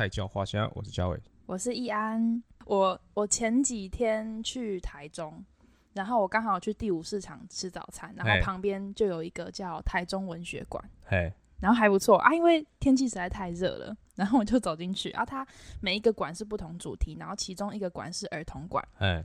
菜鸟话声，我是嘉伟，我是易安。我我前几天去台中，然后我刚好去第五市场吃早餐，然后旁边就有一个叫台中文学馆，嘿，然后还不错。啊，因为天气实在太热了，然后我就走进去。啊。它每一个馆是不同主题，然后其中一个馆是儿童馆，嘿，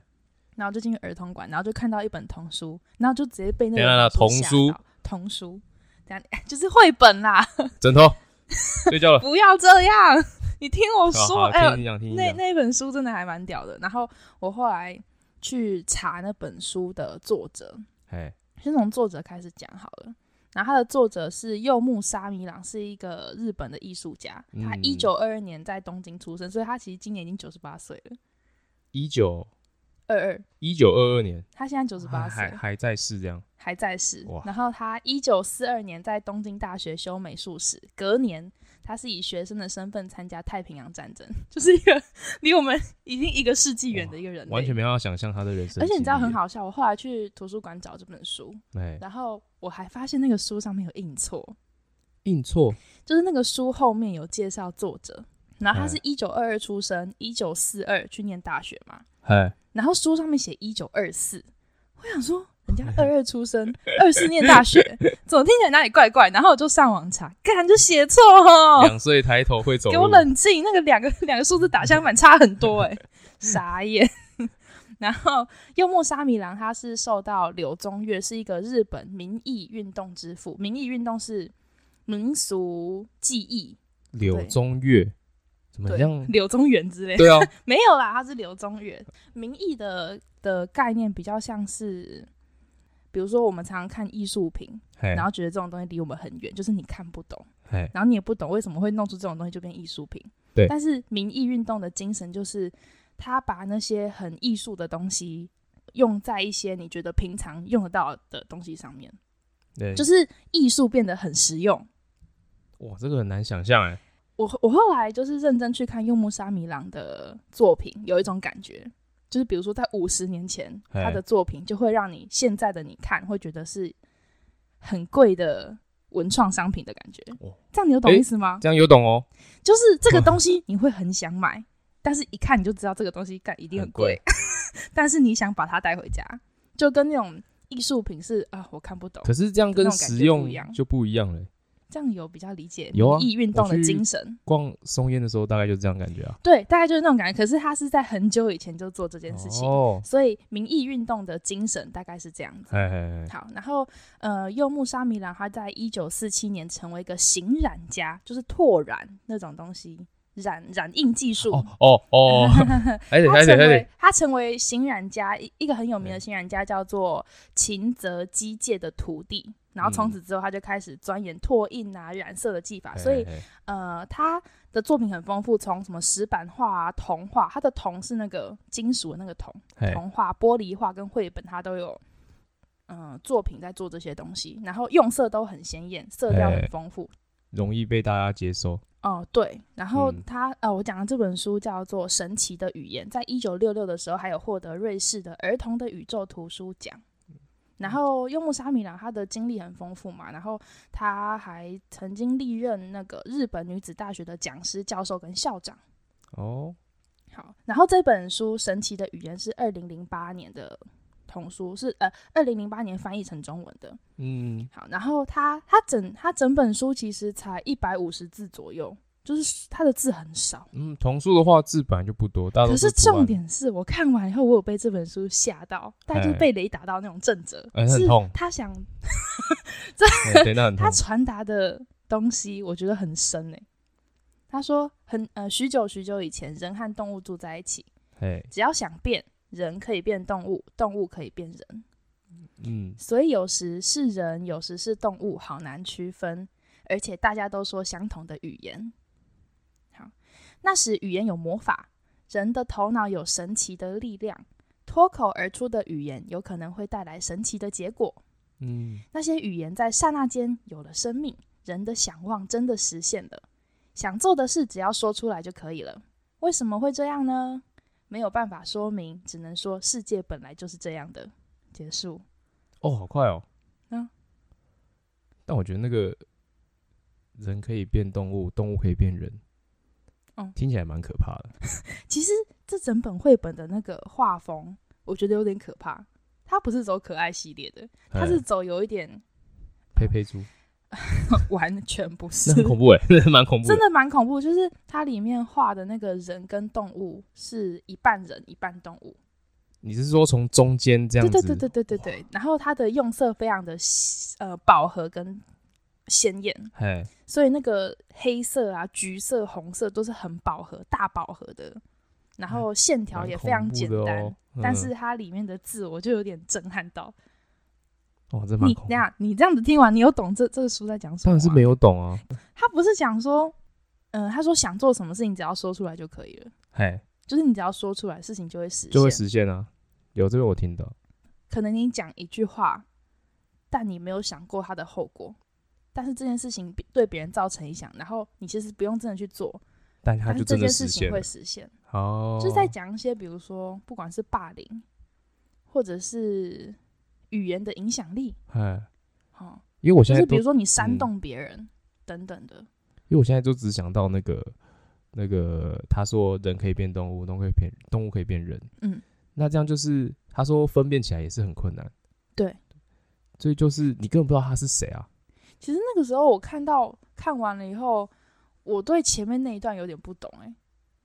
然后就进去儿童馆，然后就看到一本童书，然后就直接被那个童书？童书，这样就是绘本啦，枕头。睡觉了，不要这样！你听我说，哎、欸，那那本书真的还蛮屌的。然后我后来去查那本书的作者，哎，先从作者开始讲好了。然后他的作者是柚木沙弥郎，是一个日本的艺术家。嗯、他一九二二年在东京出生，所以他其实今年已经九十八岁了。一九二二，一九二二年，他现在九十八岁，还还在世这样。还在世，然后他一九四二年在东京大学修美术史，隔年他是以学生的身份参加太平洋战争，就是一个 离我们已经一个世纪远的一个人，完全没办法想象他的人生。而且你知道很好笑，我后来去图书馆找这本书，然后我还发现那个书上面有印错，印错？就是那个书后面有介绍作者，然后他是一九二二出生，一九四二去念大学嘛，然后书上面写一九二四，我想说。人家二二出生，二四念大学，怎么听起来哪里怪怪？然后我就上网查，看就写错哦。两岁抬头会走路，给我冷静。那个两个两个数字打相反，差很多哎、欸，傻眼。然后幽默沙弥郎他是受到柳宗悦，是一个日本民艺运动之父。民艺运动是民俗技艺。柳宗悦怎么样？柳宗元之类？对啊，没有啦，他是柳宗元。民艺的的概念比较像是。比如说，我们常常看艺术品，然后觉得这种东西离我们很远，就是你看不懂，然后你也不懂为什么会弄出这种东西就变艺术品。对，但是民艺运动的精神就是，他把那些很艺术的东西用在一些你觉得平常用得到的东西上面，对，就是艺术变得很实用。哇，这个很难想象哎。我我后来就是认真去看柚木沙弥郎的作品，有一种感觉。就是比如说，在五十年前，他的作品就会让你现在的你看，会觉得是很贵的文创商品的感觉。这样你有懂意思吗？这样有懂哦。就是这个东 西你会很想买，但是一看你就知道这个东西干一定很贵。但是你想把它带回家，就跟那种艺术品是啊，我看不懂。可是这样跟实用就不一样了。这样有比较理解民意运动的精神。逛松烟的时候，大概就是这样感觉啊。对，大概就是那种感觉。可是他是在很久以前就做这件事情，哦、所以民意运动的精神大概是这样子。嘿嘿嘿好，然后呃，柚木沙弥郎他在一九四七年成为一个型染家，就是拓染那种东西，染染印技术。哦哦哦，他成为他成为型染家，一一个很有名的型染家叫做秦泽基介的徒弟。然后从此之后，他就开始钻研拓印啊、染色的技法，所以呃，他的作品很丰富，从什么石板画啊、铜画，他的铜是那个金属的那个铜，铜画、玻璃画跟绘本，他都有嗯、呃、作品在做这些东西，然后用色都很鲜艳，色调很丰富，容易被大家接受。哦，对，然后他、嗯、呃，我讲的这本书叫做《神奇的语言》，在一九六六的时候，还有获得瑞士的儿童的宇宙图书奖。然后柚木沙弥郎他的经历很丰富嘛，然后他还曾经历任那个日本女子大学的讲师、教授跟校长。哦，好，然后这本书《神奇的语言》是二零零八年的童书，是呃二零零八年翻译成中文的。嗯，好，然后他他整他整本书其实才一百五十字左右。就是他的字很少，嗯，童书的话字本来就不多，大多可是重点是我看完以后，我有被这本书吓到，但就是被雷打到那种震慑，欸、很痛。他想，这、欸、他传达的东西，我觉得很深诶、欸。他说很呃，许久许久以前，人和动物住在一起，欸、只要想变，人可以变动物，动物可以变人，嗯，所以有时是人，有时是动物，好难区分，而且大家都说相同的语言。那时语言有魔法，人的头脑有神奇的力量，脱口而出的语言有可能会带来神奇的结果。嗯，那些语言在刹那间有了生命，人的想望真的实现了，想做的事只要说出来就可以了。为什么会这样呢？没有办法说明，只能说世界本来就是这样的。结束。哦，好快哦。嗯。但我觉得那个人可以变动物，动物可以变人。嗯，听起来蛮可怕的。其实这整本绘本的那个画风，我觉得有点可怕。它不是走可爱系列的，它是走有一点佩佩猪，完全不是，那很恐怖哎，真的蛮恐怖，真的蛮恐怖。就是它里面画的那个人跟动物是一半人一半动物。你是说从中间这样子？对对对对对对对。然后它的用色非常的呃饱和跟鲜艳，所以那个黑色啊、橘色、红色都是很饱和、大饱和的。然后线条也非常简单，哦嗯、但是它里面的字我就有点震撼到。哦，这蛮恐怖。你这样，你这样子听完，你有懂这这个书在讲什么？当然是没有懂啊。他不是讲说，嗯、呃，他说想做什么事情，只要说出来就可以了。嘿，就是你只要说出来，事情就会实现，就会实现啊。有这个我听到。可能你讲一句话，但你没有想过它的后果，但是这件事情对别人造成影响，然后你其实不用真的去做。但他就这件事情会实现哦，就是在讲一些，比如说，不管是霸凌，或者是语言的影响力，哎，好，因为我现在就是比如说你煽动别人、嗯、等等的。因为我现在就只想到那个那个，他说人可以变动物，动物可以变动物可以变人，嗯，那这样就是他说分辨起来也是很困难，对，所以就是你根本不知道他是谁啊。其实那个时候我看到看完了以后。我对前面那一段有点不懂哎、欸，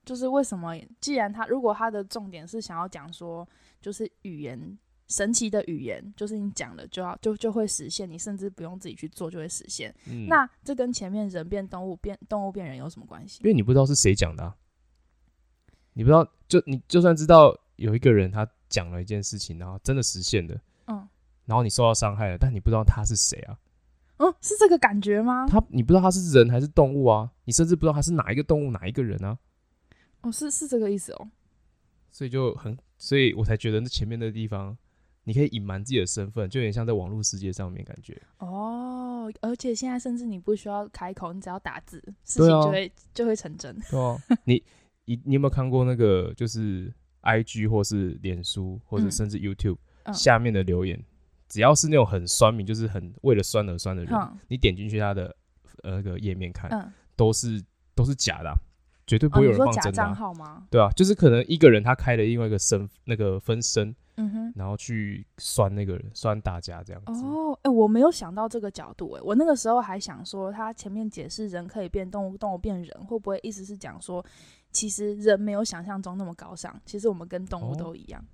就是为什么？既然他如果他的重点是想要讲说，就是语言神奇的语言，就是你讲了就要就就会实现，你甚至不用自己去做就会实现。嗯、那这跟前面人变动物变动物变人有什么关系？因为你不知道是谁讲的、啊，你不知道就你就算知道有一个人他讲了一件事情，然后真的实现了，嗯，然后你受到伤害了，但你不知道他是谁啊。嗯，是这个感觉吗？他，你不知道他是人还是动物啊？你甚至不知道他是哪一个动物，哪一个人啊？哦，是是这个意思哦。所以就很，所以我才觉得那前面的地方，你可以隐瞒自己的身份，就有点像在网络世界上面感觉。哦，而且现在甚至你不需要开口，你只要打字，事情就会、啊、就会成真。对啊，你你你有没有看过那个，就是 I G 或是脸书，或者甚至 YouTube、嗯、下面的留言？嗯只要是那种很酸民，就是很为了酸而酸的人，嗯、你点进去他的呃那个页面看，嗯、都是都是假的、啊，绝对不会有人放真的、啊。哦、账号吗？对啊，就是可能一个人他开了另外一个身那个分身，嗯哼，然后去酸那个人，酸大家这样子。哦，哎、欸，我没有想到这个角度、欸，哎，我那个时候还想说，他前面解释人可以变动物，动物变人，会不会意思是讲说，其实人没有想象中那么高尚，其实我们跟动物都一样。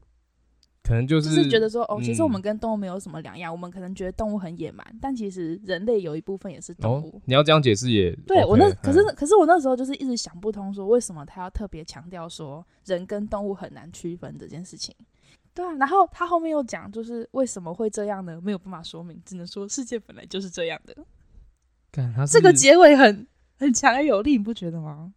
哦可能就是、就是觉得说哦，其实我们跟动物没有什么两样。嗯、我们可能觉得动物很野蛮，但其实人类有一部分也是动物。哦、你要这样解释也对 OK, 我那可是、嗯、可是我那时候就是一直想不通，说为什么他要特别强调说人跟动物很难区分这件事情？对啊，然后他后面又讲，就是为什么会这样呢？没有办法说明，只能说世界本来就是这样的。这个结尾很很强而有力，你不觉得吗？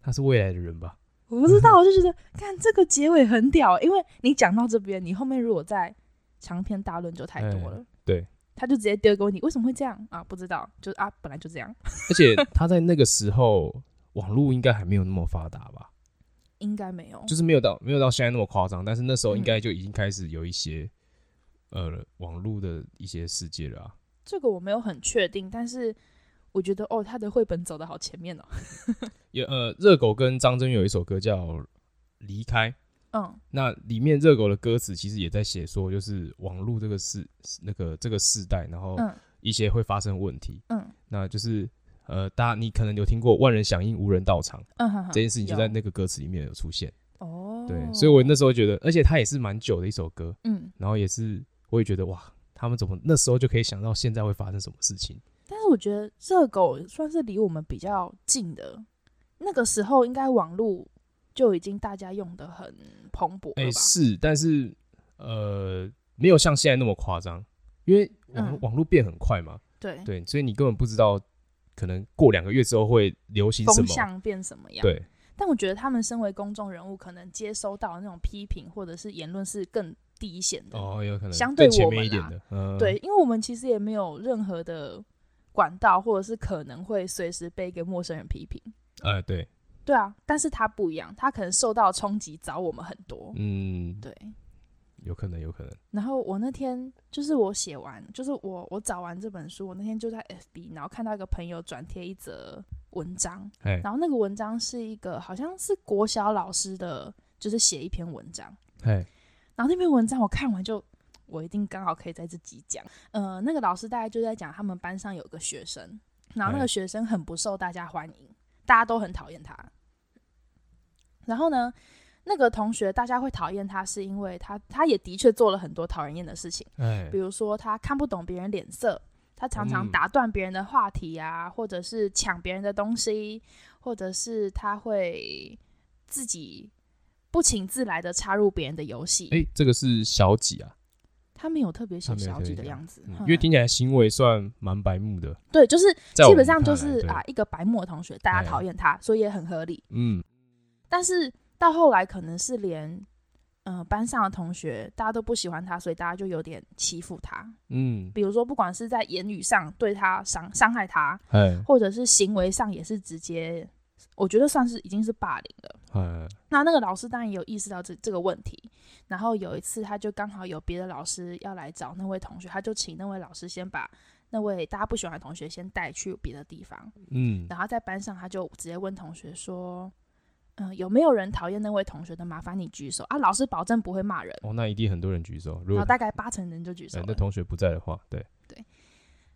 他是未来的人吧？我不知道，我就觉得，看这个结尾很屌，因为你讲到这边，你后面如果再长篇大论就太多了。欸、对，他就直接丢一个问题：为什么会这样啊？不知道，就是啊，本来就这样。而且他在那个时候，网络应该还没有那么发达吧？应该没有，就是没有到没有到现在那么夸张，但是那时候应该就已经开始有一些、嗯、呃网络的一些世界了啊。这个我没有很确定，但是。我觉得哦，他的绘本走的好前面哦。有呃，热狗跟张真有一首歌叫《离开》。嗯，那里面热狗的歌词其实也在写说，就是网络这个世那个这个世代，然后一些会发生问题。嗯，那就是呃，大家你可能有听过“万人响应，无人到场”。嗯哼，这件事情就在那个歌词里面有出现。哦，对，所以我那时候觉得，而且它也是蛮久的一首歌。嗯，然后也是我也觉得哇，他们怎么那时候就可以想到现在会发生什么事情？但是我觉得热狗算是离我们比较近的，那个时候应该网络就已经大家用的很蓬勃了吧？欸，是，但是呃，没有像现在那么夸张，因为网、嗯、网络变很快嘛。对对，所以你根本不知道，可能过两个月之后会流行什么，风向变什么样。对。但我觉得他们身为公众人物，可能接收到那种批评或者是言论是更第一线的哦，有可能相对我们一点的，嗯、对，因为我们其实也没有任何的。管道，或者是可能会随时被一个陌生人批评，呃，对，对啊，但是他不一样，他可能受到冲击早我们很多，嗯，对，有可能，有可能。然后我那天就是我写完，就是我我找完这本书，我那天就在 FB，然后看到一个朋友转贴一则文章，然后那个文章是一个好像是国小老师的，就是写一篇文章，然后那篇文章我看完就，我一定刚好可以在这集讲。呃，那个老师大概就在讲他们班上有个学生，然后那个学生很不受大家欢迎，大家都很讨厌他。然后呢，那个同学大家会讨厌他，是因为他他也的确做了很多讨人厌的事情，比如说他看不懂别人脸色。他常常打断别人的话题啊，嗯、或者是抢别人的东西，或者是他会自己不请自来的插入别人的游戏。哎、欸，这个是小几啊？他没有特别写小姐的样子，嗯、因为听起来行为算蛮白目的。对，就是基本上就是啊，一个白目的同学，大家讨厌他，所以也很合理。嗯，但是到后来可能是连。嗯、呃，班上的同学大家都不喜欢他，所以大家就有点欺负他。嗯，比如说，不管是在言语上对他伤伤害他，或者是行为上也是直接，我觉得算是已经是霸凌了。那那个老师当然也有意识到这这个问题，然后有一次他就刚好有别的老师要来找那位同学，他就请那位老师先把那位大家不喜欢的同学先带去别的地方。嗯，然后在班上他就直接问同学说。嗯，有没有人讨厌那位同学的？麻烦你举手啊！老师保证不会骂人。哦，那一定很多人举手。如果大概八成人就举手。那同学不在的话，对对。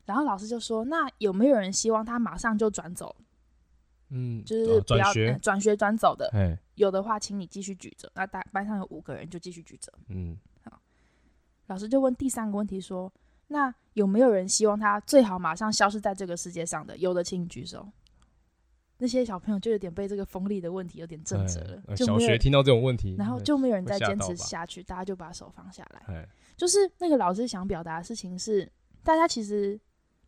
然后老师就说：“那有没有人希望他马上就转走？嗯，就是不要转、哦、学转、呃、走的。嘿有的话，请你继续举着。那大班上有五个人，就继续举着。嗯，好。老师就问第三个问题说：那有没有人希望他最好马上消失在这个世界上的？有的，请你举手。”那些小朋友就有点被这个锋利的问题有点震慑了，就小学听到这种问题，然后就没有人再坚持下去，大家就把手放下来。就是那个老师想表达的事情是，大家其实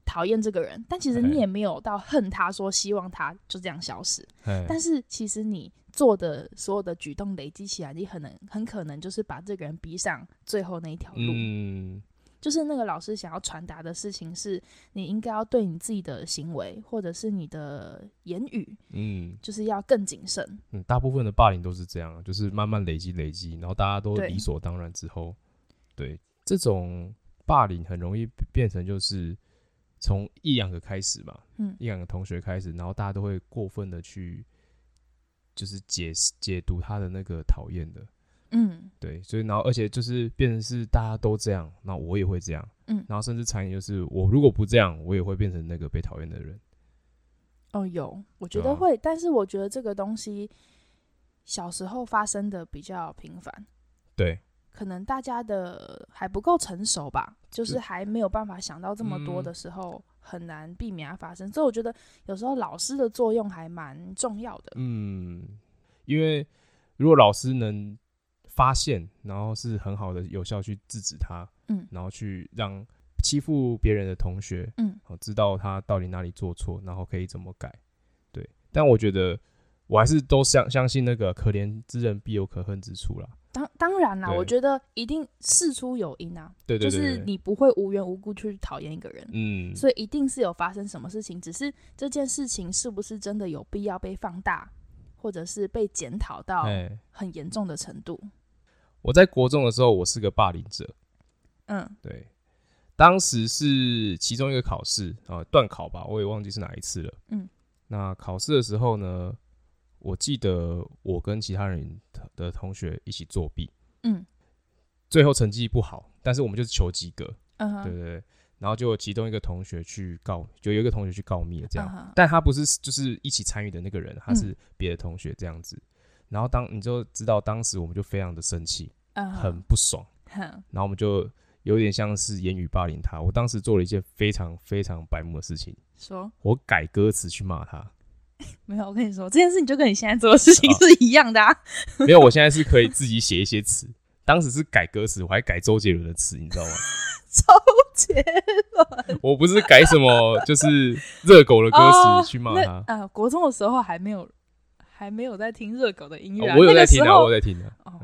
讨厌这个人，但其实你也没有到恨他，说希望他就这样消失。但是其实你做的所有的举动累积起来，你可能很可能就是把这个人逼上最后那一条路。嗯。就是那个老师想要传达的事情是，你应该要对你自己的行为或者是你的言语，嗯，就是要更谨慎。嗯，大部分的霸凌都是这样，就是慢慢累积累积，然后大家都理所当然之后，对，对这种霸凌很容易变成就是从一两个开始嘛，嗯，一两个同学开始，然后大家都会过分的去就是解释解读他的那个讨厌的。嗯，对，所以然后而且就是变成是大家都这样，那我也会这样，嗯，然后甚至残忍就是我如果不这样，我也会变成那个被讨厌的人。哦，有，我觉得会，啊、但是我觉得这个东西小时候发生的比较频繁，对，可能大家的还不够成熟吧，就是还没有办法想到这么多的时候，很难避免它发生。嗯、所以我觉得有时候老师的作用还蛮重要的，嗯，因为如果老师能。发现，然后是很好的有效去制止他，嗯，然后去让欺负别人的同学，嗯，知道他到底哪里做错，然后可以怎么改，对。但我觉得我还是都相相信那个可怜之人必有可恨之处啦。当当然啦，我觉得一定事出有因啊，对对，就是你不会无缘无故去讨厌一个人，嗯，所以一定是有发生什么事情，只是这件事情是不是真的有必要被放大，或者是被检讨到很严重的程度。我在国中的时候，我是个霸凌者。嗯，对，当时是其中一个考试啊，段考吧，我也忘记是哪一次了。嗯，那考试的时候呢，我记得我跟其他人的同学一起作弊。嗯，最后成绩不好，但是我们就是求及格。嗯哼，对对对。然后就有其中一个同学去告，就有一个同学去告密了，这样。但他不是就是一起参与的那个人，他是别的同学这样子。嗯然后当你就知道，当时我们就非常的生气，uh huh. 很不爽，uh huh. 然后我们就有点像是言语霸凌他。我当时做了一件非常非常白目的事情，说我改歌词去骂他。没有，我跟你说这件事情就跟你现在做的事情是一样的啊。没有，我现在是可以自己写一些词，当时是改歌词，我还改周杰伦的词，你知道吗？周杰伦，我不是改什么，就是热狗的歌词去骂他。啊、呃，国中的时候还没有。还没有在听热狗的音乐、啊哦，我有在听啊，我有在听的、啊。哦、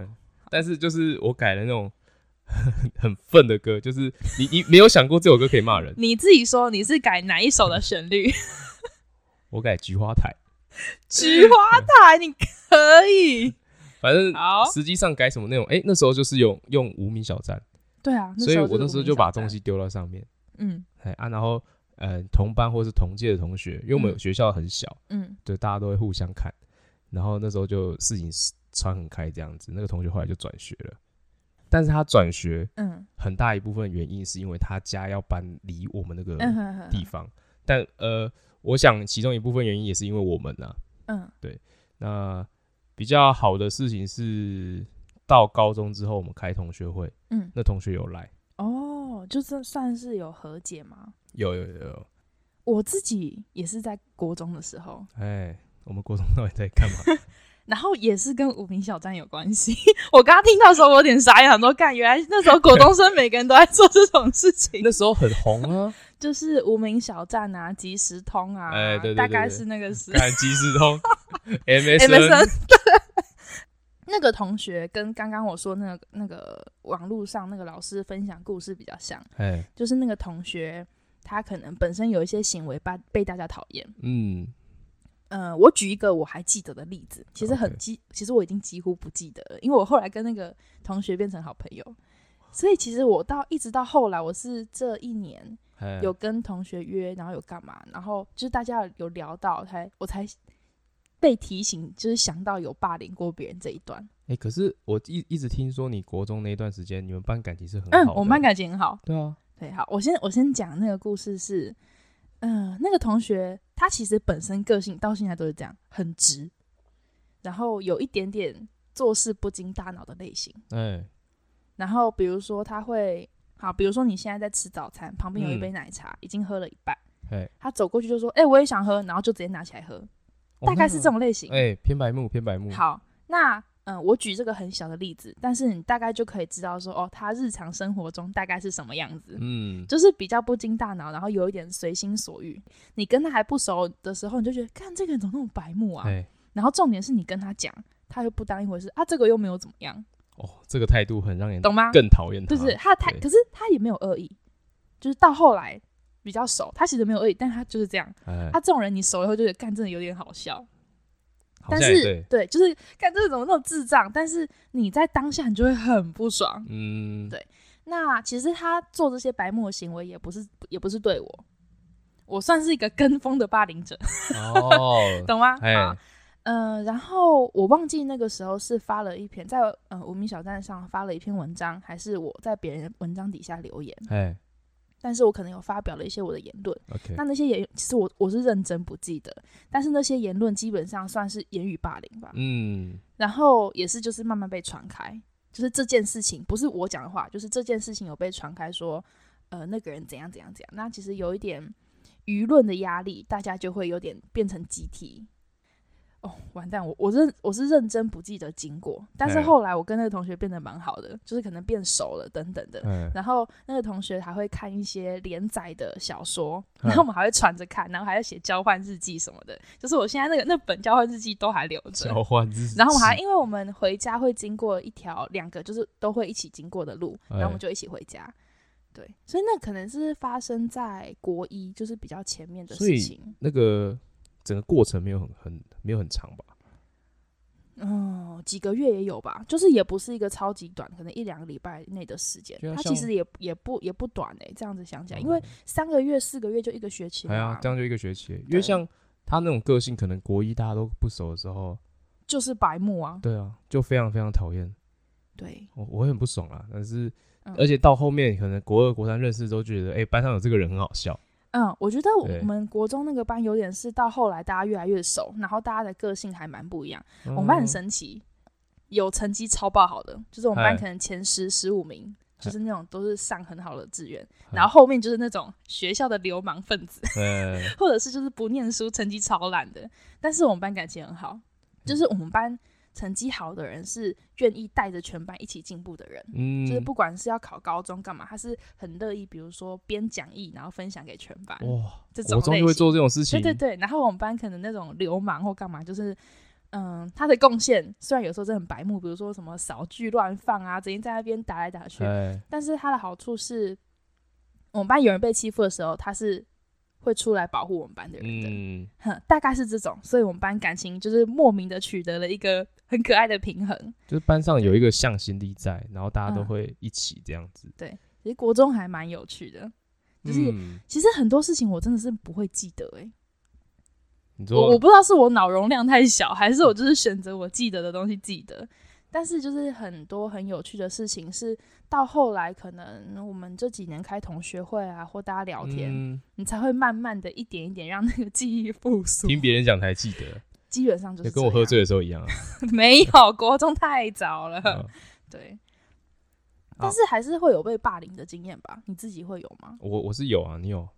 但是就是我改了那种很很粪的歌，就是你你没有想过这首歌可以骂人？你自己说你是改哪一首的旋律？我改《菊花台》。菊花台，你可以。反正实际上改什么内容？哎、欸，那时候就是用用无名小站。对啊，所以我那时候就把东西丢到上面。嗯，哎啊，然后呃同班或是同届的同学，因为我们学校很小，嗯，对，大家都会互相看，然后那时候就事情传很开这样子，那个同学后来就转学了，但是他转学，嗯，很大一部分原因是因为他家要搬离我们那个地方，嗯、但呃，我想其中一部分原因也是因为我们呐、啊，嗯，对，那比较好的事情是到高中之后我们开同学会，嗯，那同学有来。哦，就这算是有和解吗？有有有有，我自己也是在国中的时候。哎，我们国中到底在干嘛？然后也是跟无名小站有关系。我刚刚听到的时候，我有点傻眼，很多干，原来那时候国中生每个人都在做这种事情。那时候很红啊，就是无名小站啊，即时通啊，哎，对对对，大概是那个时看即时通，MSN。那个同学跟刚刚我说那个那个网络上那个老师分享故事比较像，哎就是那个同学他可能本身有一些行为被被大家讨厌，嗯，呃，我举一个我还记得的例子，其实很几.其实我已经几乎不记得了，因为我后来跟那个同学变成好朋友，所以其实我到一直到后来，我是这一年有跟同学约，然后有干嘛，然后就是大家有聊到，才我才。被提醒，就是想到有霸凌过别人这一段。哎、欸，可是我一一直听说你国中那一段时间，你们班感情是很好的。嗯，我们班感情很好。对啊，对，好，我先我先讲那个故事是，嗯、呃，那个同学他其实本身个性到现在都是这样，很直，然后有一点点做事不经大脑的类型。哎、欸，然后比如说他会，好，比如说你现在在吃早餐，旁边有一杯奶茶，嗯、已经喝了一半，欸、他走过去就说：“哎、欸，我也想喝。”然后就直接拿起来喝。大概是这种类型，哎、欸，偏白目，偏白目。好，那嗯、呃，我举这个很小的例子，但是你大概就可以知道说，哦，他日常生活中大概是什么样子，嗯，就是比较不经大脑，然后有一点随心所欲。你跟他还不熟的时候，你就觉得，看这个人怎么那么白目啊？欸、然后重点是你跟他讲，他又不当一回事啊，这个又没有怎么样。哦，这个态度很让人懂吗？更讨厌他。就是他太，可是他也没有恶意，就是到后来比较熟，他其实没有恶意，但他就是这样。他、这种人，你熟了以后就觉得，干真的有点好笑。但是对，对，就是干这种那种智障，但是你在当下你就会很不爽。嗯，对。那其实他做这些白目的行为也不是也不是对我，我算是一个跟风的霸凌者。哦，懂吗？啊，嗯、呃，然后我忘记那个时候是发了一篇在呃无名小站上发了一篇文章，还是我在别人文章底下留言。哎。但是我可能有发表了一些我的言论，Okay. 那那些言其实我我是认真不记得，但是那些言论基本上算是言语霸凌吧，嗯，然后也是就是慢慢被传开，就是这件事情不是我讲的话，就是这件事情有被传开说，呃，那个人怎样怎样怎样，那其实有一点舆论的压力，大家就会有点变成集体。哦，完蛋！我我认我是认真不记得经过，但是后来我跟那个同学变得蛮好的，欸、就是可能变熟了等等的。嗯、然后那个同学还会看一些连载的小说，欸、然后我们还会传着看，然后还要写交换日记什么的。就是我现在那个那本交换日记都还留着。交换日记。然后我还因为我们回家会经过一条两个就是都会一起经过的路，然后我们就一起回家。欸、对，所以那可能是发生在国一，就是比较前面的事情。那个。整个过程没有很很没有很长吧？哦，几个月也有吧，就是也不是一个超级短，可能一两个礼拜内的时间。它其实也也不也不短哎、欸，这样子想起来，因为三个月四个月就一个学期。哎呀，这样就一个学期。因为像他那种个性，可能国一大家都不熟的时候，就是白目啊。对啊，就非常非常讨厌。对，我我很不爽啊。但是，而且到后面可能国二国三认识都觉得，哎，班上有这个人很好笑。嗯，我觉得我们国中那个班有点是到后来大家越来越熟，然后大家的个性还蛮不一样。嗯、我们班很神奇，有成绩超爆好的，就是我们班可能前十十五名，就是那种都是上很好的志愿，然后后面就是那种学校的流氓分子，或者是就是不念书，成绩超烂的。但是我们班感情很好，就是我们班。成绩好的人是愿意带着全班一起进步的人，嗯，就是不管是要考高中干嘛，他是很乐意，比如说编讲义，然后分享给全班。哇，这种类型就会做这种事情。对对对，然后我们班可能那种流氓或干嘛，就是嗯，他的贡献虽然有时候真的很白目，比如说什么扫具乱放啊，整天在那边打来打去，但是他的好处是，我们班有人被欺负的时候，他是。会出来保护我们班的人的，嗯，哼，大概是这种，所以我们班感情就是莫名的取得了一个很可爱的平衡，就是班上有一个向心力在，然后大家都会一起这样子。对，其实国中还蛮有趣的，就是其实很多事情我真的是不会记得哎、欸。你说我我不知道是我脑容量太小，还是我就是选择我记得的东西记得。但是就是很多很有趣的事情，是到后来可能我们这几年开同学会啊，或大家聊天，嗯、你才会慢慢的一点一点让那个记忆复苏。听别人讲才记得，基本上就是跟我喝醉的时候一样、啊。没有，国中太早了。嗯、对，但是还是会有被霸凌的经验吧？你自己会有吗？我我是有啊，你有？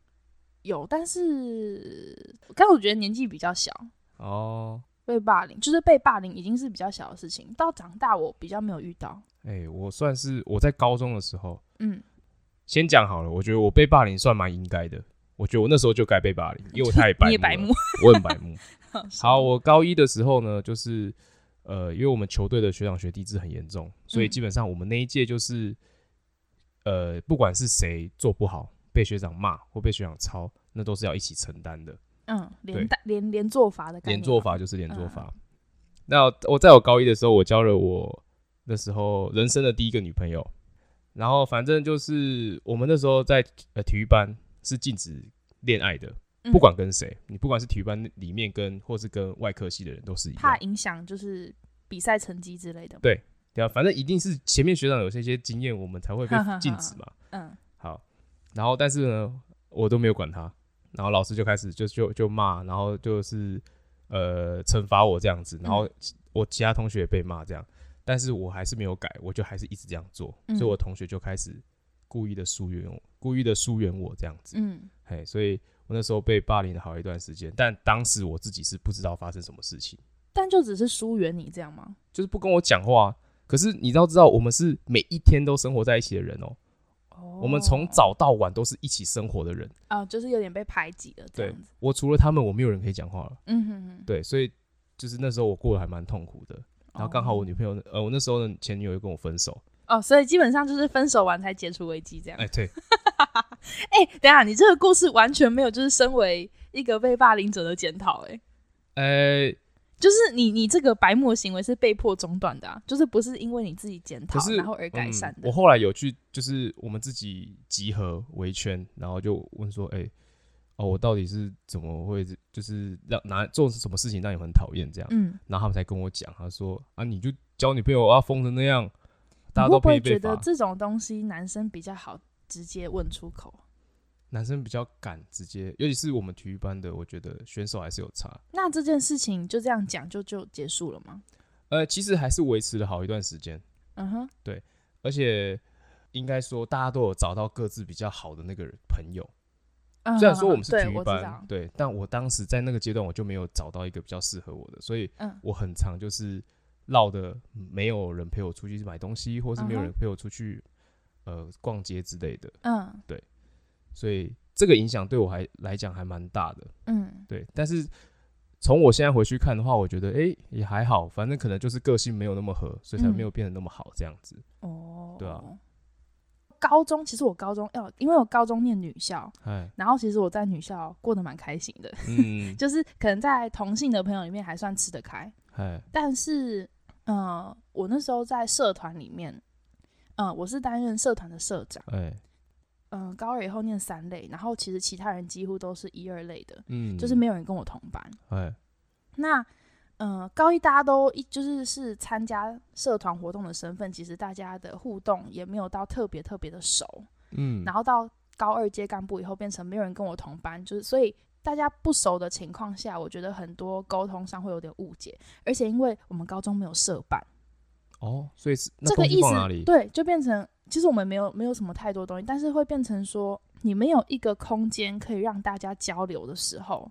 有，但是但我觉得年纪比较小哦。被霸凌就是被霸凌，已经是比较小的事情。到长大，我比较没有遇到。哎、欸，我算是我在高中的时候，嗯，先讲好了。我觉得我被霸凌算蛮应该的。我觉得我那时候就该被霸凌，因为我太白目了。你也白目，我很白目。好，我高一的时候呢，就是呃，因为我们球队的学长学弟制很严重，所以基本上我们那一届就是，呃，不管是谁做不好，被学长骂或被学长抄，那都是要一起承担的。嗯，连带连连坐法的感觉，连坐法就是连做法。嗯、那我在我高一的时候，我交了我那时候人生的第一个女朋友。然后反正就是我们那时候在呃体育班是禁止恋爱的，不管跟谁，你不管是体育班里面跟或是跟外科系的人都是一样，怕影响就是比赛成绩之类的。对对啊，反正一定是前面学长有这些经验，我们才会被 禁止嘛。嗯，好。然后但是呢，我都没有管他。然后老师就开始就就就骂，然后就是呃惩罚我这样子，然后我其他同学也被骂这样，但是我还是没有改，我就还是一直这样做，嗯、所以我同学就开始故意的疏远我，故意的疏远我这样子，嗯，嘿，所以我那时候被霸凌了好一段时间，但当时我自己是不知道发生什么事情，但就只是疏远你这样吗？就是不跟我讲话，可是你知道知道我们是每一天都生活在一起的人哦。我们从早到晚都是一起生活的人啊、哦，就是有点被排挤了。对，我除了他们，我没有人可以讲话了。嗯哼哼。对，所以就是那时候我过得还蛮痛苦的。然后刚好我女朋友，呃，我那时候的前女友又跟我分手。哦，所以基本上就是分手完才解除危机这样。哎，对。哎、欸，等下，你这个故事完全没有就是身为一个被霸凌者的检讨，哎。呃。就是你，你这个白目行为是被迫中断的啊，就是不是因为你自己检讨然后而改善的。嗯，我后来有去，就是我们自己集合围圈，然后就问说：“哎，哦，我到底是怎么会，就是让拿做什么事情让你很讨厌这样？”嗯，然后他们才跟我讲，他说：“啊，你就交女朋友啊，疯成那样，大家都被被罚。”会不会觉得这种东西男生比较好直接问出口？男生比较敢直接，尤其是我们体育班的，我觉得选手还是有差。那这件事情就这样讲就就结束了吗？呃，其实还是维持了好一段时间。嗯哼，对，而且应该说大家都有找到各自比较好的那个朋友。嗯、虽然说我们是体育班，嗯、对，对，但我当时在那个阶段我就没有找到一个比较适合我的，所以我很常就是绕的没有人陪我出去买东西，或是没有人陪我出去、嗯、呃逛街之类的。嗯，对。所以这个影响对我还来讲还蛮大的，嗯，对。但是从我现在回去看的话，我觉得哎、欸、也还好，反正可能就是个性没有那么合，所以才没有变得那么好这样子。哦、嗯，对啊。高中其实我高中要，因为我高中念女校，哎，然后其实我在女校过得蛮开心的，嗯，就是可能在同性的朋友里面还算吃得开，哎，但是嗯、呃，我那时候在社团里面，嗯、呃，我是担任社团的社长，哎。嗯，高二以后念三类，然后其实其他人几乎都是一二类的，嗯，就是没有人跟我同班。哎，那嗯，高一大家都一就是是参加社团活动的身份，其实大家的互动也没有到特别特别的熟，嗯，然后到高二接干部以后，变成没有人跟我同班，就是所以大家不熟的情况下，我觉得很多沟通上会有点误解，而且因为我们高中没有社办，哦，所以是这个意思，对，就变成。其实我们没有没有什么太多东西，但是会变成说，你没有一个空间可以让大家交流的时候，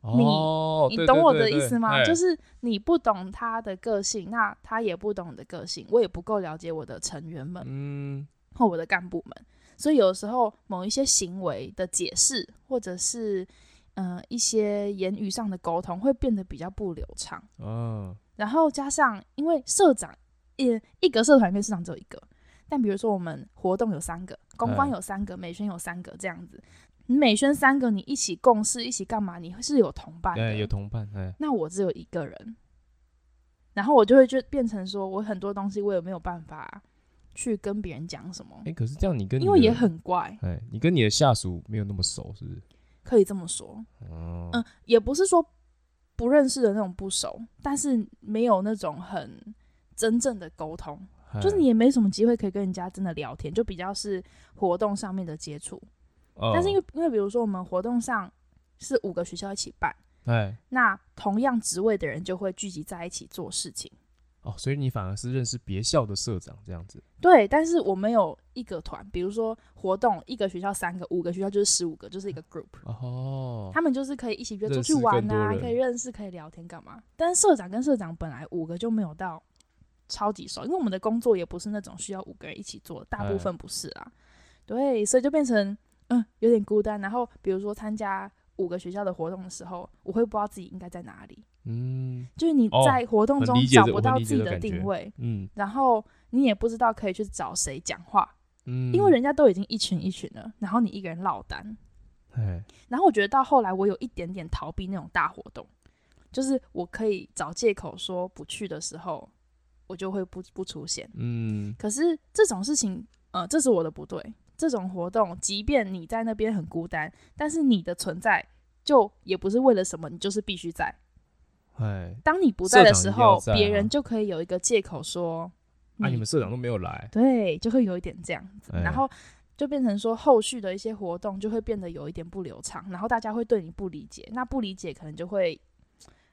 哦、你你懂我的意思吗？就是你不懂他的个性，那他也不懂你的个性，我也不够了解我的成员们，嗯，或我的干部们，所以有时候某一些行为的解释，或者是嗯、呃、一些言语上的沟通，会变得比较不流畅。哦，然后加上因为社长一一个社团里面社长只有一个。但比如说，我们活动有三个，公关有三个，美宣有三个，这样子。你美宣三个，你一起共事，一起干嘛？你是有同伴有同伴。那我只有一个人，然后我就会就变成说，我很多东西我也没有办法去跟别人讲什么。哎、欸，可是这样你跟你因为也很怪，哎，你跟你的下属没有那么熟，是不是？可以这么说。哦，嗯，也不是说不认识的那种不熟，但是没有那种很真正的沟通，就是你也没什么机会可以跟人家真的聊天，就比较是活动上面的接触。哦，但是因为因为比如说我们活动上是五个学校一起办。哎，那同样职位的人就会聚集在一起做事情。哦，所以你反而是认识别校的社长这样子。对，但是我们有一个团，比如说活动，一个学校三个，五个学校就是十五个，就是一个 group。哦，他们就是可以一起约出去玩啊，可以认识，可以聊天干嘛？但是社长跟社长本来五个就没有到超级熟，因为我们的工作也不是那种需要五个人一起做，大部分不是啊。对，所以就变成嗯有点孤单。然后比如说参加。五个学校的活动的时候，我会不知道自己应该在哪里。嗯，就是你在活动中找不到自己的定位。嗯，然后你也不知道可以去找谁讲话。嗯，因为人家都已经一群一群了，然后你一个人落单。嘿然后我觉得到后来，我有一点点逃避那种大活动，就是我可以找借口说不去的时候，我就会不不出现。嗯，可是这种事情，呃，这是我的不对。这种活动，即便你在那边很孤单，但是你的存在就也不是为了什么，你就是必须在。哎，当你不在的时候，别人就可以有一个借口说：“啊，你们社长都没有来。”对，就会有一点这样子，然后就变成说后续的一些活动就会变得有一点不流畅，然后大家会对你不理解，那不理解可能就会，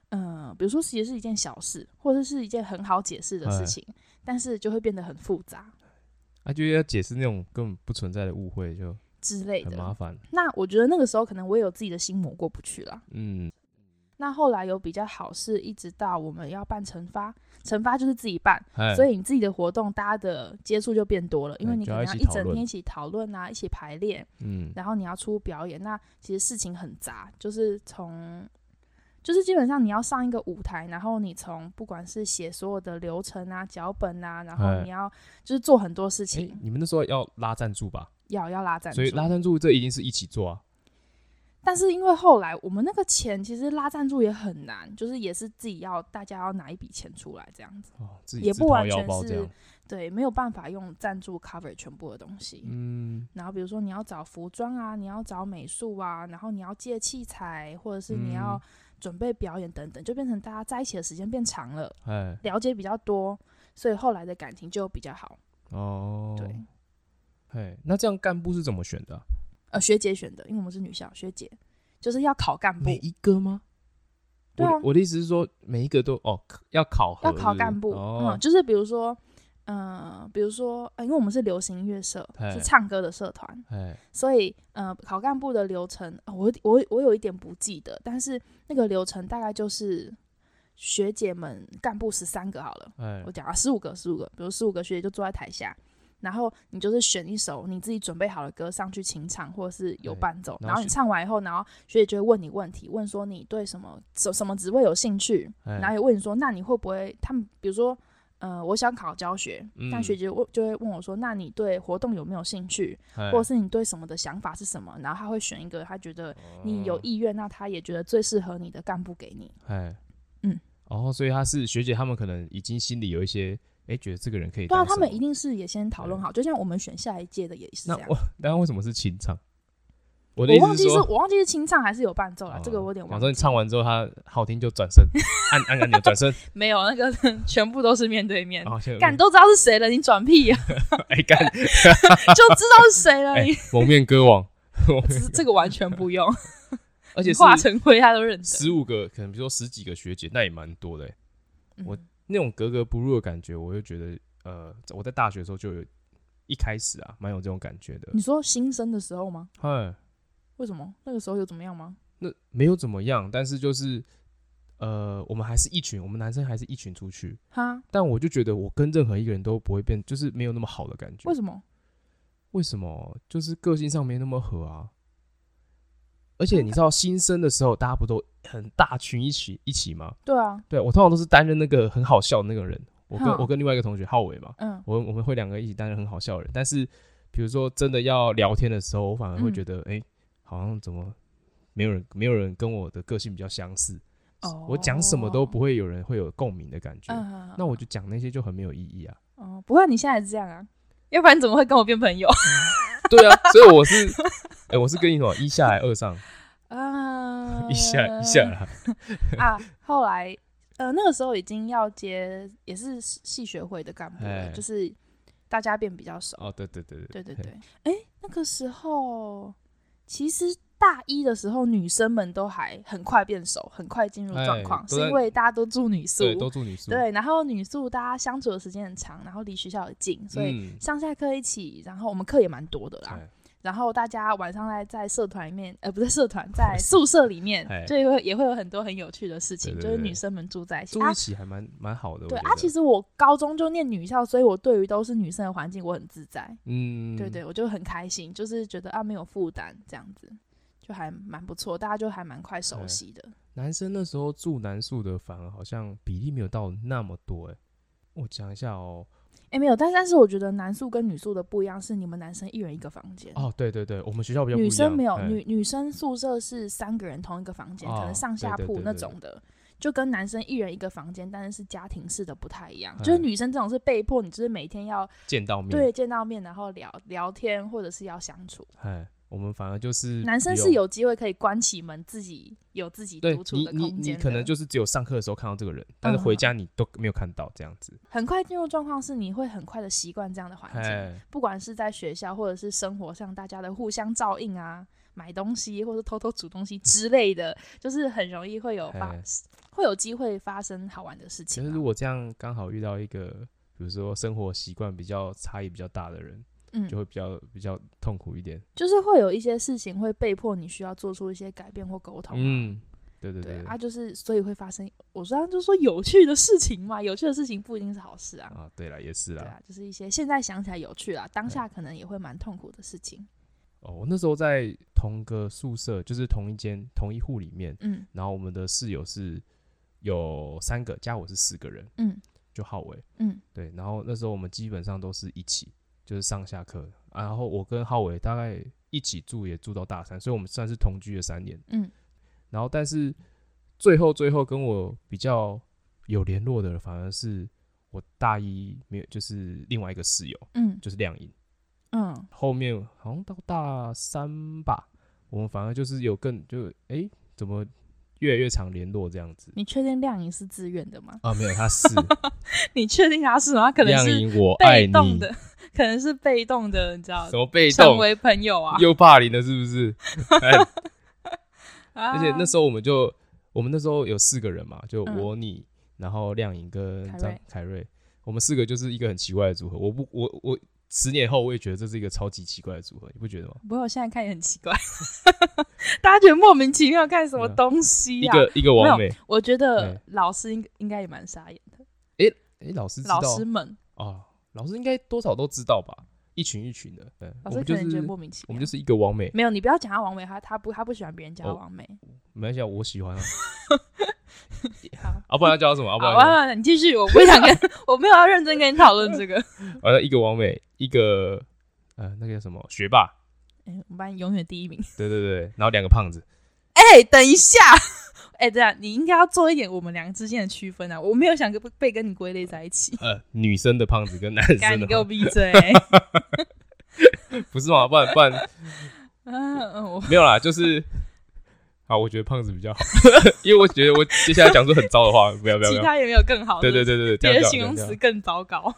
嗯，比如说其实是一件小事，或者是一件很好解释的事情，但是就会变得很复杂。啊就要解释那种根本不存在的误会，就之类的，很麻烦。那我觉得那个时候可能我也有自己的心魔过不去了。嗯，那后来有比较好，是一直到我们要办惩罚，惩罚就是自己办，所以你自己的活动，大家的接触就变多了，因为你可能要一整天一起讨论啊，一起排练，嗯，然后你要出表演，那其实事情很杂，就是从。就是基本上你要上一个舞台，然后你从不管是写所有的流程啊、脚本啊，然后你要就是做很多事情。欸、你们那时候要拉赞助吧？要要拉赞助，所以拉赞助这一定是一起做啊。但是因为后来我们那个钱其实拉赞助也很难，就是也是自己要大家要拿一笔钱出来这样子，哦、自己也不完全是对，没有办法用赞助 cover 全部的东西。嗯，然后比如说你要找服装啊，你要找美术啊，然后你要借器材，或者是你要。嗯准备表演等等，就变成大家在一起的时间变长了，嘿了解比较多，所以后来的感情就比较好。哦，对，哎，那这样干部是怎么选的啊？呃，学姐选的，因为我们是女校，学姐就是要考干部。每一个吗？对啊，我，我的意思是说，每一个都哦要考是不是？要考干部，哦、嗯，就是比如说。嗯、呃，比如说，呃，因为我们是流行音乐社，是唱歌的社团，嘿所以，呃，考干部的流程，呃、我我我有一点不记得，但是那个流程大概就是学姐们干部十三个好了，嘿我讲啊，十五个，十五个，比如十五个学姐就坐在台下，然后你就是选一首你自己准备好的歌上去清唱，或者是有伴奏，然后，你唱完以后，然后学姐就会问你问题，问说你对什么什什么职位有兴趣，然后也问你说，那你会不会他们比如说。呃，我想考教学，嗯、但学姐问就会问我说：“那你对活动有没有兴趣？嘿或者是你对什么的想法是什么？”然后他会选一个他觉得你有意愿，哦、那他也觉得最适合你的干部给你。哎嗯，哦，所以他是学姐，他们可能已经心里有一些，哎、欸，觉得这个人可以。对啊，他们一定是也先讨论好，就像我们选下一届的也是这样。那为什么是清唱？我，我忘记是，我忘记是清唱还是有伴奏了，哦、这个我有点忘记。我说你唱完之后，他好听就转身，按按按钮转身。没有，那个 全部都是面对面。干、哦、都知道是谁了，你转屁呀、啊？哎干，就知道是谁了。你、欸、蒙面歌王，这个完全不用。而且化成灰他都认得。十五个，可能比如说十几个学姐，那也蛮多的、我那种格格不入的感觉，我就觉得，呃，我在大学的时候就有一开始啊，蛮有这种感觉的。你说新生的时候吗？嗨。为什么那个时候有怎么样吗？那没有怎么样，但是就是，呃，我们还是一群，我们男生还是一群出去。哈，但我就觉得我跟任何一个人都不会变，就是没有那么好的感觉。为什么？为什么？就是个性上没那么合啊。而且你知道，新生的时候大家不都很大群一起一起吗？对啊，对，我通常都是担任那个很好笑的那个人。我跟我跟另外一个同学浩伟嘛，嗯，我我们会两个一起担任很好笑的人。但是比如说真的要聊天的时候，我反而会觉得，哎、嗯。欸好像怎么没有人没有人跟我的个性比较相似，oh, 我讲什么都不会有人会有共鸣的感觉，uh, 那我就讲那些就很没有意义啊。哦，不会，你现在是这样啊？要不然怎么会跟我变朋友？对啊，所以我是，哎、欸，我是跟你说一下来二上 啊，一下一下啦 啊，后来呃那个时候已经要接，也是系学会的干部了，就是大家变比较熟。哦，对对对对对对对，哎、欸，那个时候其实。大一的时候，女生们都还很快变熟，很快进入状况，是因为大家都住女宿，对，都住女宿，对。然后女宿大家相处的时间很长，然后离学校也近，所以上下课一起，然后我们课也蛮多的啦。然后大家晚上在在社团里面，呃，不是社团，在 宿舍里面，就会也会有很多很有趣的事情。就是女生们住在一起，住一起还蛮蛮好的。对啊，其实我高中就念女校，所以我对于都是女生的环境，我很自在。嗯，对对，我就很开心，就是觉得啊没有负担这样子。就还蛮不错，大家就还蛮快熟悉的。男生那时候住男宿的，反而好像比例没有到那么多。哎，我讲一下哦。哎、欸，没有，但但是我觉得男宿跟女宿的不一样，是你们男生一人一个房间。哦，对对对，我们学校比较。女生没有，女女生宿舍是三个人同一个房间，哦，可能上下铺那种的，就跟男生一人一个房间，但是是家庭式的不太一样。就是女生这种是被迫，你就是每天要见到面，对，见到面，然后聊聊天，或者是要相处。我们反而就是男生是有机会可以关起门，自己有自己独处的空间。你你可能就是只有上课的时候看到这个人，但是回家你都没有看到这样子。嗯、很快进入状况是你会很快的习惯这样的环境，不管是在学校或者是生活上，大家的互相照应啊，买东西或者偷偷煮东西之类的，就是很容易会有发会有机会发生好玩的事情。其实如果这样刚好遇到一个，比如说生活习惯比较差异比较大的人。嗯，就会比较比较痛苦一点，就是会有一些事情会被迫你需要做出一些改变或沟通。嗯，对对对，对，啊，就是所以会发生。我说，就是说有趣的事情嘛，有趣的事情不一定是好事啊。啊，对了，也是啦，对啊，就是一些现在想起来有趣啦，当下可能也会蛮痛苦的事情。哦，我那时候在同个宿舍，就是同一间同一户里面，嗯，然后我们的室友是有三个，加我是四个人，嗯，就浩伟，嗯，对，然后那时候我们基本上都是一起。就是上下课，然后我跟浩伟大概一起住，也住到大三，所以我们算是同居了三年。嗯，然后但是最后最后跟我比较有联络的，反而是我大一没有，就是另外一个室友，嗯，就是亮颖，嗯，后面好像到大三吧，我们反而就是有更就哎、欸，怎么越来越常联络这样子？你确定亮颖是自愿的吗？啊，没有，他是。你确定他是吗？他可能是被动的。可能是被动的，你知道？什么被动？成为朋友啊？又霸凌了，是不是？而且那时候我们就，我们那时候有四个人嘛，就我、你，然后亮颖跟张凯瑞，我们四个就是一个很奇怪的组合。我不，我我十年后我也觉得这是一个超级奇怪的组合，你不觉得吗？不过我现在看也很奇怪，大家觉得莫名其妙看什么东西呀？一个一个完美，我觉得老师应应该也蛮傻眼的。哎哎，老师老师们哦。老师应该多少都知道吧，一群一群的。对，老师可能觉得莫名其妙。我们就是一个王美。没有，你不要讲他王美，他他不他不喜欢别人叫他王美。没关系，我喜欢啊。好，不然要叫他什么？好，不你继续，我不想跟，我没有要认真跟你讨论这个。完了，一个王美，一个呃，那个叫什么学霸？哎，我们班永远第一名。对对对，然后两个胖子。哎，等一下。哎、欸，这样你应该要做一点我们两个之间的区分啊！我没有想跟被跟你归类在一起。呃，女生的胖子跟男生的你给我闭嘴！不是吗？不然不然，嗯，没有啦，就是啊，我觉得胖子比较好，因为我觉得我接下来讲出很糟的话，不要不要，其他也没有更好？的对对对对，别的形容词更糟糕。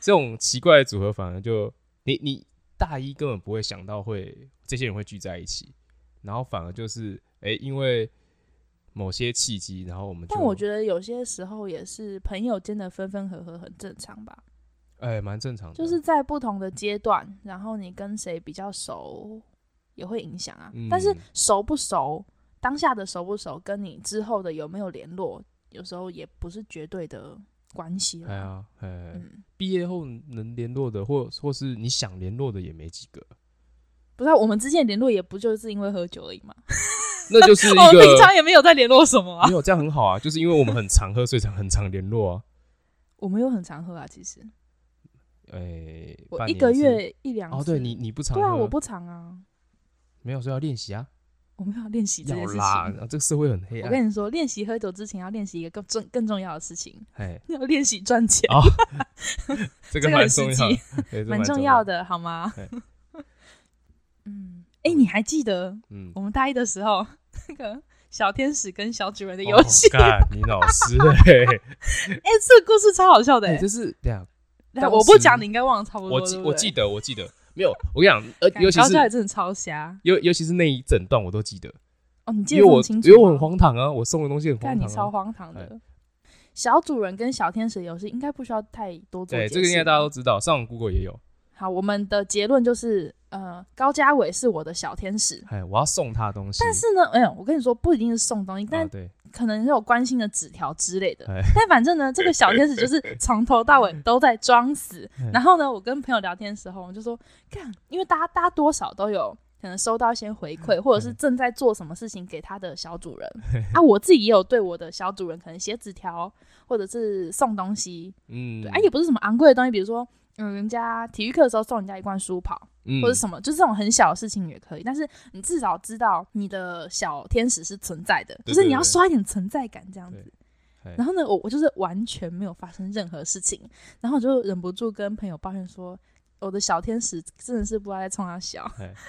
这种奇怪的组合，反而就你你大一根本不会想到会这些人会聚在一起，然后反而就是哎、欸，因为。某些契机，然后我们。但我觉得有些时候也是朋友间的分分合合很正常吧。哎、欸，蛮正常的。就是在不同的阶段，然后你跟谁比较熟，也会影响啊、嗯。但是熟不熟，当下的熟不熟，跟你之后的有没有联络，有时候也不是绝对的关系了。哎呀，哎，嗯，毕业后能联络的，或或是你想联络的，也没几个。不是、啊，我们之间联络也不就是因为喝酒而已吗？那就是一 个，我平常也没有在联络什么啊。没有，这样很好啊，就是因为我们很常喝，所以才很常联络啊。我没有很常喝啊，其实。哎、欸，我一个月一两次。哦，对你，你不常喝。对啊，我不常啊。没有说要练习啊。我们要练习这件事情。这个社会很黑暗。我跟你说，练习喝酒之前要练习一个更重更重要的事情，哎，要练习赚钱。哦，这个蛮重要，蛮重要的，好吗？嗯，哎，你还记得，嗯，我们大一的时候那个小天使跟小主人的游戏？你老师，哎，哎，这个故事超好笑的，就是这样。我不讲，你应该忘了差不多。我记，我记得，我记得。没有，我跟你讲，呃，尤其是真的超瞎，尤尤其是那一整段我都记得。哦，你记得很清楚。因为我很荒唐啊，我送的东西很荒唐。看你超荒唐的。小主人跟小天使游戏应该不需要太多做解释。对，这个应该大家都知道，上网 Google 也有。好，我们的结论就是，呃，高嘉伟是我的小天使。哎，我要送他东西。但是呢，哎呦，我跟你说，不一定是送东西，但对。可能是有关心的纸条之类的，但反正呢，这个小天使就是 从头到尾都在装死。然后呢，我跟朋友聊天的时候，我就说，看，因为大家大家多少都有可能收到一些回馈，或者是正在做什么事情给他的小主人啊。我自己也有对我的小主人可能写纸条，或者是送东西，嗯，对，啊，也不是什么昂贵的东西，比如说，嗯，人家体育课的时候送人家一罐书跑。或者什么，就是这种很小的事情也可以，但是你至少知道你的小天使是存在的，就是你要刷一点存在感这样子。然后呢，我我就是完全没有发生任何事情，然后我就忍不住跟朋友抱怨说，我的小天使真的是不知道在冲他笑，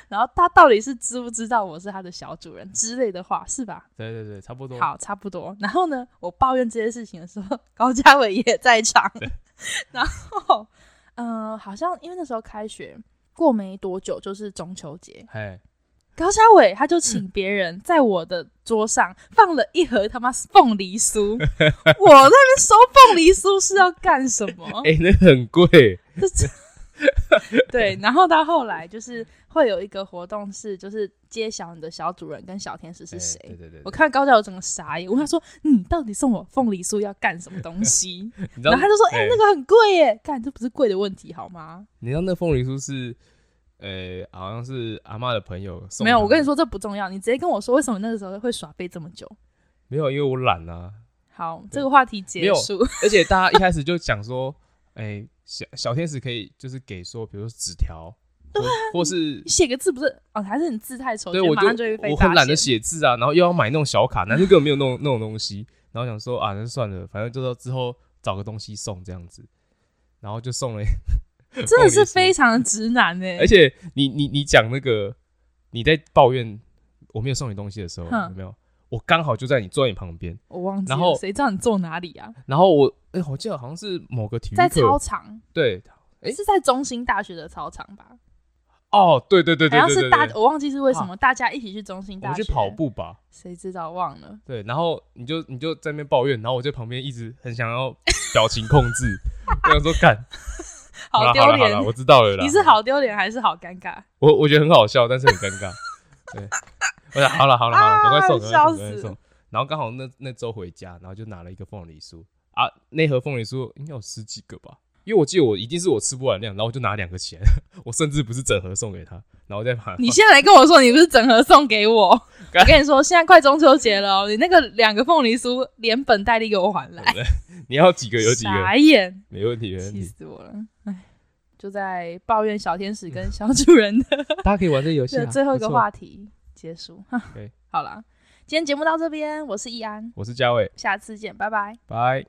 然后他到底是知不知道我是他的小主人之类的话，是吧？对对对，差不多。好，差不多。然后呢，我抱怨这些事情的时候，高嘉伟也在场，然后嗯、呃，好像因为那时候开学。过没多久就是中秋节，哎高嘉伟他就请别人在我的桌上放了一盒他妈凤梨酥，我在那边收凤梨酥是要干什么？哎、欸，那很贵。对，然后到后来就是会有一个活动，是就是揭晓你的小主人跟小天使是谁。欸、对对对对，我看高教有整个傻眼，我跟他说：“你到底送我凤梨酥要干什么东西？” 然后他就说：“哎、欸，那个很贵耶，干这不是贵的问题好吗？”你知道那凤梨酥是？呃、欸，好像是阿妈的朋友送。没有，我跟你说这不重要，你直接跟我说为什么那个时候会耍废这么久。没有，因为我懒啊。好，这个话题结束。而且大家一开始就讲说，哎、欸，小小天使可以就是给说，比如说纸条，对啊，或是你写个字不是哦，还是你字太丑，对，我就我很懒得写字啊，然后又要买那种小卡，男生根本没有那种那种东西，然后想说啊，那算了，反正就说之后找个东西送这样子，然后就送了。真的是非常的直男哎！而且你你你讲那个你在抱怨我没有送你东西的时候，有没有？我刚好就在你坐在你旁边，我忘记。然后谁知道你坐哪里啊？然后我哎，我记得好像是某个体育课，在操场。对，哎，是在中心大学的操场吧？哦，对对对对，好像是大，我忘记是为什么大家一起去中心大学去跑步吧？谁知道忘了？对，然后你就你就在那边抱怨，然后我在旁边一直很想要表情控制，我想说干。好丢脸！我知道了啦。你是好丢脸还是好尴尬？我我觉得很好笑，但是很尴尬。对，我想好了好了好了，赶快送，赶快送。赶快送然后刚好那那周回家，然后就拿了一个凤梨酥啊，那盒凤梨酥应该有十几个吧？因为我记得我一定是我吃不完量，然后我就拿两个钱，我甚至不是整盒送给他，然后再把。你现在来跟我说你不是整盒送给我？我跟你说，现在快中秋节了喔，你那个两个凤梨酥连本带利给我还来。你要几个有几个？傻眼，没问题，气死我了！哎，就在抱怨小天使跟 小主人的，大家可以玩这个游戏。最后一个话题结束。好了，今天节目到这边，我是易安，我是嘉伟，下次见，拜拜，拜。